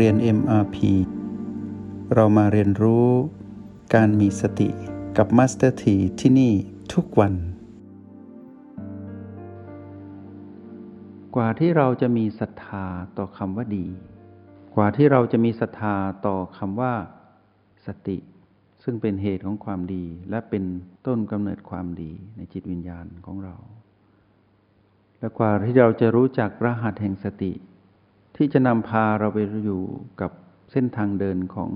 เรียน MRP เรามาเรียนรู้การมีสติกับ Master T ที่ที่นี่ทุกวัน กว่าที่เราจะมีศรัทธาต่อคำว่าดี กว่าที่เราจะมีศรัทธาต่อคำว่า สติ ซึ่งเป็นเหตุของความดี และเป็นต้นกำเนิดความดีในจิตวิญญาณของเรา และกว่าที่เราจะรู้จักรหัสแห่งสติ ที่จะนำพาเราไปอยู่กับเส้นทางเดินของ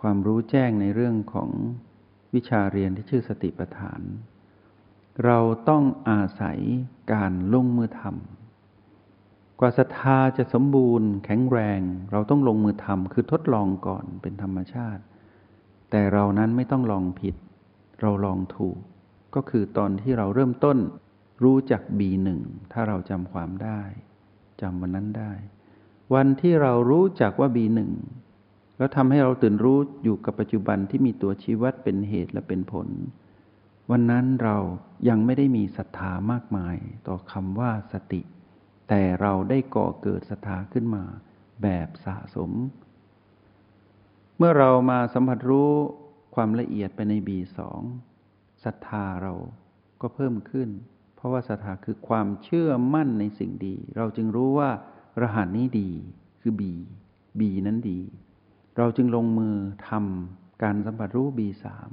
ความรู้แจ้งในเรื่องของวิชาเรียนที่ชื่อสติปัฏฐาน เราต้องอาศัยการลงมือทำกว่าศรัทธาจะสมบูรณ์ แข็งแรง เราต้องลงมือทำคือทดลองก่อนเป็นธรรมชาติ แต่เรานั้นไม่ต้องลองผิด เราลองถูก ก็คือตอนที่เราเริ่มต้นรู้จัก B1 ถ้าเราจำความได้จำวันนั้นได้ วันที่เรารู้จักว่าบีหนึ่งแล้วทำให้เราตื่นรู้อยู่กับปัจจุบันที่มีตัวชี้วัดเป็นเหตุและเป็นผล วันนั้นเรายังไม่ได้มีศรัทธามากมายต่อคำว่าสติ แต่เราได้ก่อเกิดศรัทธาขึ้นมาแบบสะสม เมื่อเรามาสัมผัสรู้ความละเอียดไปในบีสองศรัทธาเราก็เพิ่มขึ้น เพราะว่าศรัทธาคือความเชื่อมั่นในสิ่งดี เราจึงรู้ว่า รหัสนี้ดีคือ B B นั้นดี เราจึงลงมือทำการสัมผัสรู้บีสาม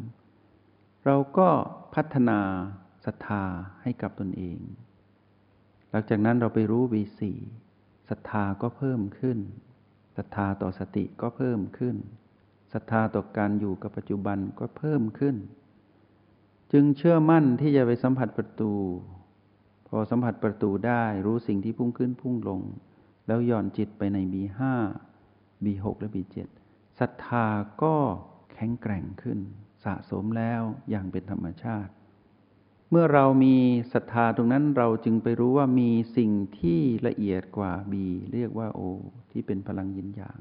เราก็พัฒนาศรัทธาให้กับตนเอง หลังจากนั้นเราไปรู้บีสี่ศรัทธาก็เพิ่มขึ้นศรัทธาต่อสติก็เพิ่มขึ้นศรัทธาต่อการอยู่กับปัจจุบันก็เพิ่มขึ้น จึงเชื่อมั่นที่จะไปสัมผัสประตู พอสัมผัสประตูได้รู้สิ่งที่พุ่งขึ้นพุ่งลง แล้วย่อนจิตไปใน B5 B6 และ B7 ศรัทธาก็แข็งแกร่งขึ้น สะสมแล้วอย่างเป็นธรรมชาติ เมื่อเรามีศรัทธาตรงนั้นเราจึงไปรู้ว่ามีสิ่งที่ละเอียดกว่า B เรียกว่า O ที่เป็นพลังยินหยาง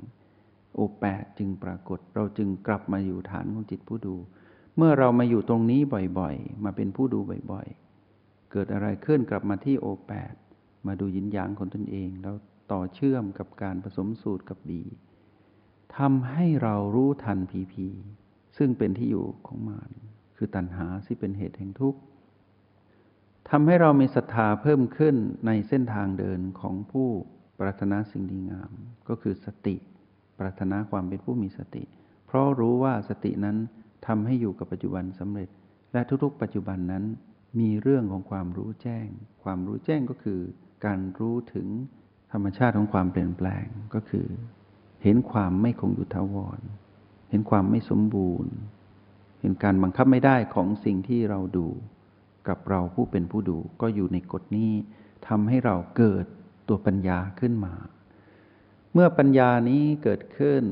O8 จึงปรากฏ เราจึงกลับมาอยู่ฐานของจิตผู้ดู เมื่อเรามาอยู่ตรงนี้บ่อยๆ มาเป็นผู้ดูบ่อยๆ เกิดอะไรขึ้นกลับมาที่ O8 มาดูยินหยางของตนเองแล้ว ต่อเชื่อมกับการผสมสูตรกับบีทำให้เรารู้ทันผีผีซึ่งเป็นที่อยู่ของมารคือตัณหาที่เป็นเหตุแห่งทุกข์ทำให้เรามีศรัทธาเพิ่มขึ้นในเส้นทางเดินของผู้ปรารถนาสิ่งดีงาม ก็คือสติ ปรารถนาความเป็นผู้มีสติ เพราะรู้ว่าสตินั้นทำให้อยู่กับปัจจุบันสำเร็จ และทุกๆ ปัจจุบันนั้นมีเรื่องของความรู้แจ้ง ความรู้แจ้งก็คือการรู้ถึง ธรรมชาติของความเปลี่ยนแปลงก็คือ เห็นความไม่คงอยู่ทาวร เห็นความไม่สมบูรณ์ เห็นการบังคับไม่ได้ของสิ่งที่เราดู กับเราผู้เป็นผู้ดูก็อยู่ในกฎนี้ทำให้เราเกิดตัวปัญญาขึ้นมา เมื่อปัญญานี้เกิดขึ้น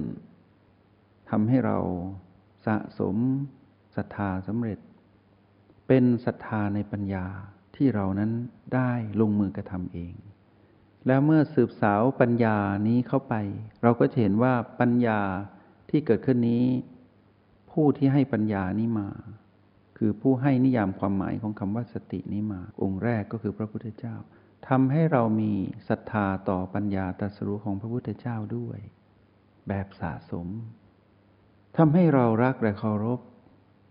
ทำให้เราสะสมศรัทธาสำเร็จ เป็นศรัทธาในปัญญาที่เรานั้นได้ลงมือกระทำเอง แล้วเมื่อสืบสาวปัญญานี้เข้าไป เราก็จะเห็นว่าปัญญาที่เกิดขึ้นนี้ ผู้ที่ให้ปัญญานี้มา คือผู้ให้นิยามความหมายของคำว่าสตินี้มา องค์แรกก็คือพระพุทธเจ้าทำให้เรามีศรัทธาต่อปัญญาตรัสรู้ของพระพุทธเจ้าด้วย แบบสะสมทำให้เรารักและเคารพ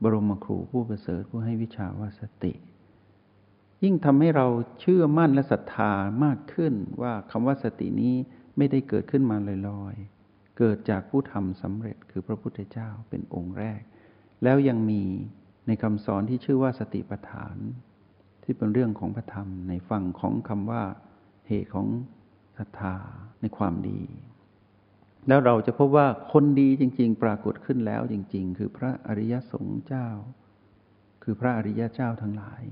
บรมครูผู้ประเสริฐผู้ให้วิชาว่าสติ ยิ่งทำให้เราเชื่อมั่นและศรัทธามากขึ้นว่าคำว่าสตินี้ไม่ได้เกิดขึ้นมาลอยๆ เกิดจากผู้ทำสำเร็จคือพระพุทธเจ้าเป็นองค์แรก แล้วยังมีในคำสอนที่ชื่อว่าสติปัฏฐาน ที่เป็นเรื่องของพระธรรมในฝั่งของคำว่าเหตุของศรัทธาในความดี แล้วเราจะพบว่าคนดีจริง ๆ ปรากฏขึ้นแล้วจริง ๆ คือพระอริยสงฆ์เจ้า คือพระอริยเจ้าทั้งหลาย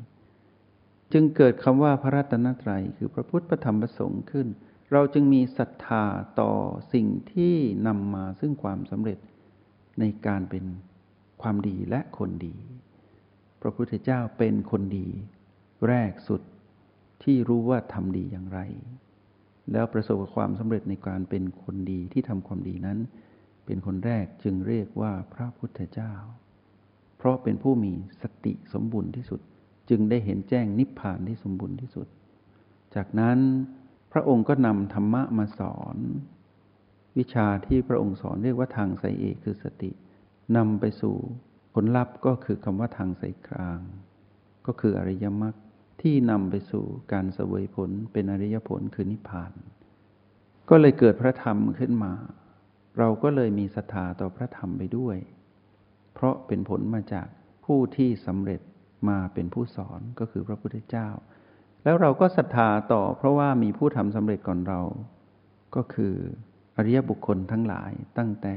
จึงเกิดคำว่าพระรัตนตรัยคือพระพุทธพระธรรมพระสงฆ์ขึ้น เราจึงมีศรัทธาต่อสิ่งที่นำมาซึ่งความสำเร็จในการเป็นความดีและคนดี พระพุทธเจ้าเป็นคนดี แรกสุดที่รู้ว่าทำดีอย่างไร แล้วประสบความสำเร็จในการเป็นคนดีที่ทำความดีนั้น เป็นคนแรกจึงเรียกว่าพระพุทธเจ้า เพราะเป็นผู้มีสติสมบูรณ์ที่สุด จึงได้เห็นแจ้งนิพพานที่สมบูรณ์ที่สุด จากนั้นพระองค์ก็นำธรรมะมาสอน วิชาที่พระองค์สอนเรียกว่าทางสายเอกคือสตินำไปสู่ผลลัพธ์ก็คือคำว่าทางสายกลาง ก็คืออริยมรรคที่นำไปสู่การเสวยผลเป็นอริยผลคือนิพพาน ก็เลยเกิดพระธรรมขึ้นมา เราก็เลยมีศรัทธาต่อพระธรรมไปด้วย เพราะเป็นผลมาจากผู้ที่สำเร็จ มาเป็นผู้สอนก็คือพระพุทธเจ้า แล้วเราก็ศรัทธาต่อเพราะว่ามีผู้ทำสำเร็จก่อนเรา ก็คืออริยบุคคลทั้งหลายตั้งแต่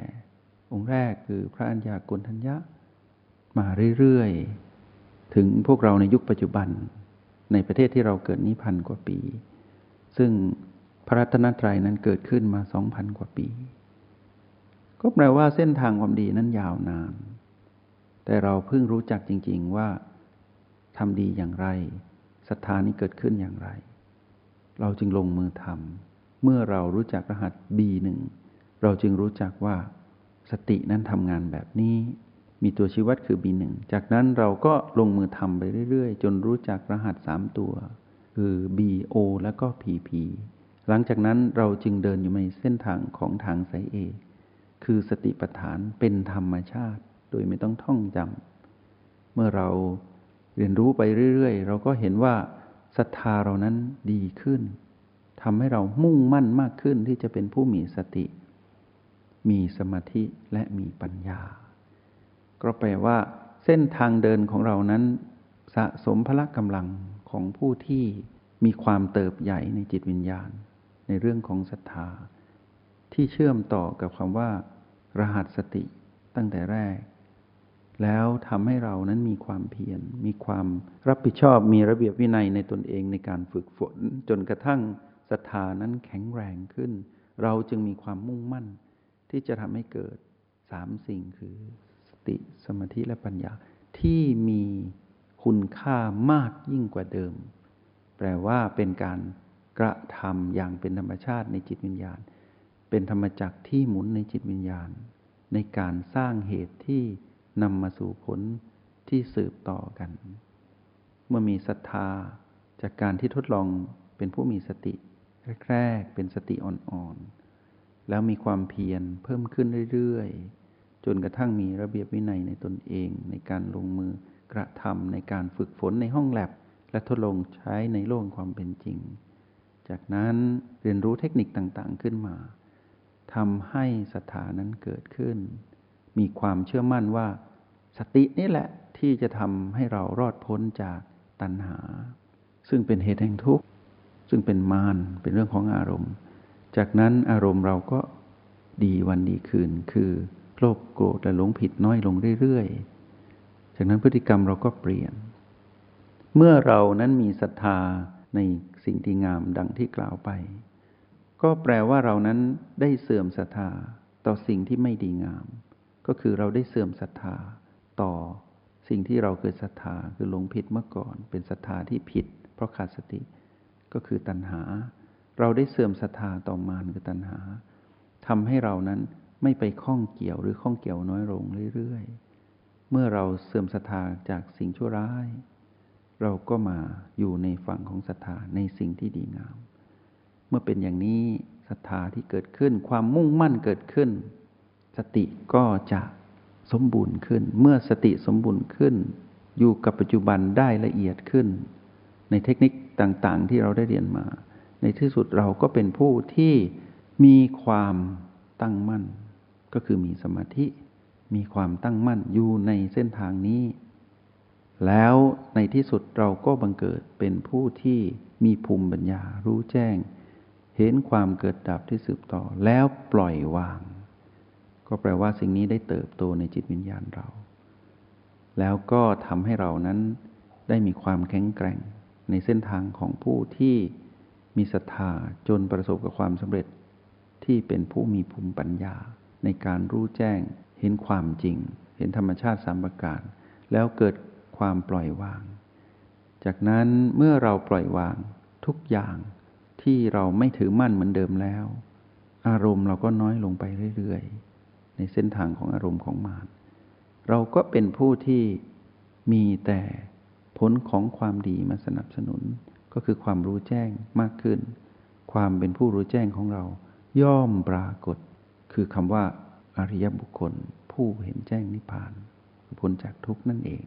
องค์แรกคือพระัญญากุลทัญญะ มาเรื่อยๆ ถึงพวกเราในยุคปัจจุบัน ในประเทศที่เราเกิดนี้พันกว่าปี ซึ่งพระรัตนตรัยนั้นเกิดขึ้นมาสองพันกว่าปี ก็แปลว่าเส้นทางความดีนั้นยาวนาน แต่เราเพิ่งรู้จักจริง ๆ ว่า ทำดีอย่างไรศรัทธานี้เกิดขึ้นอย่างไร เราจึงลงมือทำเมื่อเรารู้จักรหัส B1 เราจึงรู้จักว่า สตินั้นทำงานแบบนี้ มีตัวชี้วัดคือ B1 จากนั้นเราก็ลงมือทำไปเรื่อย ๆ จนรู้จักรหัสสามตัว คือ BO แล้วก็ PP หลังจากนั้นเราจึงเดินอยู่ในเส้นทางของทางสายเอกคือสติปัฏฐานเป็นธรรมชาติ โดยไม่ต้องท่องจำเมื่อเรา เรียนรู้ไปเรื่อยๆ เราก็เห็นว่าศรัทธาเรานั้นดีขึ้นทำให้เรามุ่งมั่นมากขึ้นที่จะเป็นผู้มีสติ มีสมาธิและมีปัญญา ก็แปลว่า เส้นทางเดินของเรานั้น สะสมพละกำลังของผู้ที่มีความเติบใหญ่ในจิตวิญญาณ ในเรื่องของศรัทธา ที่เชื่อมต่อกับคำว่า รหัสสติตั้งแต่แรก แล้วทำให้เรานั้นมีความเพียร มีความรับผิดชอบ มีระเบียบวินัยในตนเองในการฝึกฝน จนกระทั่งศรัทธานั้นแข็งแรงขึ้น เราจึงมีความมุ่งมั่น ที่จะทำให้เกิดสามสิ่งคือ สติสมาธิและปัญญา ที่มีคุณค่ามากยิ่งกว่าเดิม แปลว่าเป็นการกระทำอย่างเป็นธรรมชาติในจิตวิญญาณ เป็นธรรมจักที่หมุนในจิตวิญญาณ ในการสร้างเหตุที่ นำมาสู่ผลที่สืบต่อกัน เมื่อมีศรัทธาจากการที่ทดลองเป็นผู้มีสติแรกๆเป็นสติอ่อนๆ แล้วมีความเพียรเพิ่มขึ้นเรื่อยๆ จนกระทั่งมีระเบียบวินัยในตนเองในการลงมือกระทำในการฝึกฝนในห้องแลบและทดลองใช้ในโลกความเป็นจริง จากนั้นเรียนรู้เทคนิคต่างๆขึ้นมาทำให้ศรัทธานั้นเกิดขึ้น มีความเชื่อมั่นว่า สตินี่แหละที่จะทำให้เรารอดพ้นจากตัณหา ซึ่งเป็นเหตุแห่งทุกข์ ซึ่งเป็นมารเป็นเรื่องของอารมณ์ จากนั้นอารมณ์เราก็ดีวันดีคืน คือโลภโกรธและหลงผิดน้อยลงเรื่อยๆ จากนั้นพฤติกรรมเราก็เปลี่ยน เมื่อเรานั้นมีศรัทธาในสิ่งที่งามดังที่กล่าวไป ก็แปลว่าเรานั้นได้เสื่อมศรัทธาต่อสิ่งที่ไม่ดีงาม ก็คือเราได้เสื่อมศรัทธาต่อสิ่งที่เราเคยศรัทธาคือหลงผิดเมื่อก่อน เป็นศรัทธาที่ผิด เพราะขาดสติ ก็คือตัณหา เราได้เสื่อมศรัทธาต่อมารคือตัณหาทำให้เรานั้นไม่ไปข้องเกี่ยวหรือข้องเกี่ยวน้อยลงเรื่อยๆ เมื่อเราเสื่อมศรัทธาจากสิ่งชั่วร้าย เราก็มาอยู่ในฝั่งของศรัทธาในสิ่งที่ดีงาม เมื่อเป็นอย่างนี้ศรัทธาที่เกิดขึ้นความมุ่งมั่นเกิดขึ้น ติก็จะสมบูรณ์ขึ้น เมื่อสติสมบูรณ์ขึ้น อยู่กับปัจจุบันได้ละเอียดขึ้น ในเทคนิคต่างๆ ที่เราได้เรียนมา ในที่สุดเราก็เป็นผู้ที่มีความตั้งมั่น ก็คือมีสมาธิ มีความตั้งมั่นอยู่ในเส้นทางนี้ แล้วในที่สุดเราก็บังเกิดเป็นผู้ที่มีภูมิปัญญารู้แจ้ง เห็นความเกิดดับที่สืบต่อแล้วปล่อยวาง ก็แปลว่าสิ่งนี้ได้เติบโตในจิตวิญญาณเรา แล้วก็ทำให้เรานั้นได้มีความแข็งแกร่งในเส้นทางของผู้ที่มีศรัทธาจนประสบกับความสำเร็จที่เป็นผู้มีภูมิปัญญา ในการรู้แจ้งเห็นความจริง เห็นธรรมชาติสามประการ แล้วเกิดความปล่อยวาง จากนั้นเมื่อเราปล่อยวางทุกอย่างที่เราไม่ถือมั่นเหมือนเดิมแล้ว อารมณ์เราก็น้อยลงไปเรื่อยๆ ในเส้นทางของอารมณ์ของมารเราก็เป็นผู้ที่มีแต่ผลของความดีมาสนับสนุน ก็คือความรู้แจ้งมากขึ้น ความเป็นผู้รู้แจ้งของเราย่อมปรากฏ คือคำว่าอริยบุคคล ผู้เห็นแจ้งนิพพานพ้นจากทุกข์นั่นเอง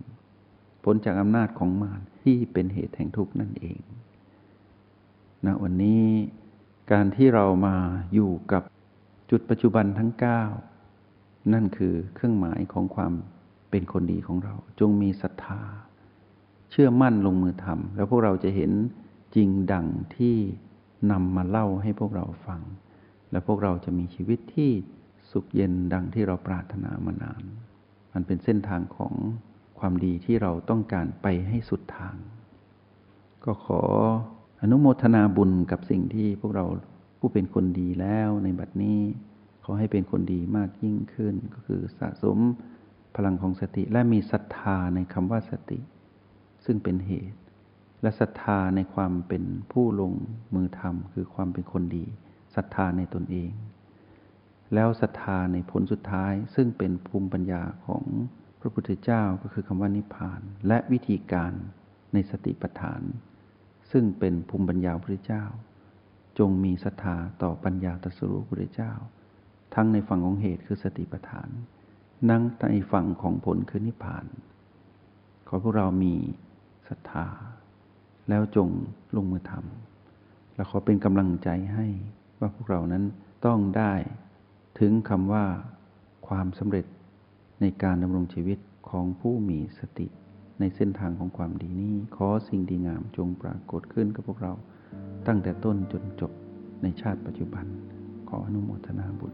พ้นจากอำนาจของมารที่เป็นเหตุแห่งทุกข์นั่นเองณนะวันนี้การที่เรามาอยู่กับจุดปัจจุบันทั้ง 9 นั่นคือเครื่องหมายของความเป็นคนดีของเรา จงมีศรัทธา เชื่อมั่นลงมือทำแล้วพวกเราจะเห็นจริงดังที่นำมาเล่าให้พวกเราฟัง และพวกเราจะมีชีวิตที่สุขเย็นดังที่เราปรารถนามานาน มันเป็นเส้นทางของความดีที่เราต้องการไปให้สุดทาง ก็ขออนุโมทนาบุญกับสิ่งที่พวกเราผู้เป็นคนดีแล้วในบัดนี้ ขอให้เป็นคนดีมากยิ่งขึ้น ก็คือสะสมพลังของสติ และมีศรัทธาในคำว่าสติ ซึ่งเป็นเหตุ และศรัทธาในความเป็นผู้ลงมือทำคือความเป็นคนดีศรัทธาในตนเอง แล้วศรัทธาในผลสุดท้าย ซึ่งเป็นภูมิปัญญาของพระพุทธเจ้าก็คือคำว่านิพพาน และวิธีการในสติปัฏฐาน ซึ่งเป็นภูมิปัญญาพระพุทธเจ้า จงมีศรัทธาต่อปัญญาตรัสรู้พระพุทธเจ้า ทั้งในฝั่งของเหตุคือสติปัฏฐาน นั่งในฝั่งของผลคือนิพพาน ขอพวกเรามีศรัทธา แล้วจงลงมือทำและขอเป็นกำลังใจให้ว่าพวกเรานั้นต้องได้ถึงคำว่าความสำเร็จในการดำรงชีวิตของผู้มีสติ ในเส้นทางของความดีนี้ขอสิ่งดีงามจงปรากฏขึ้นกับพวกเรา ตั้งแต่ต้นจนจบในชาติปัจจุบัน ขออนุโมทนาบุญ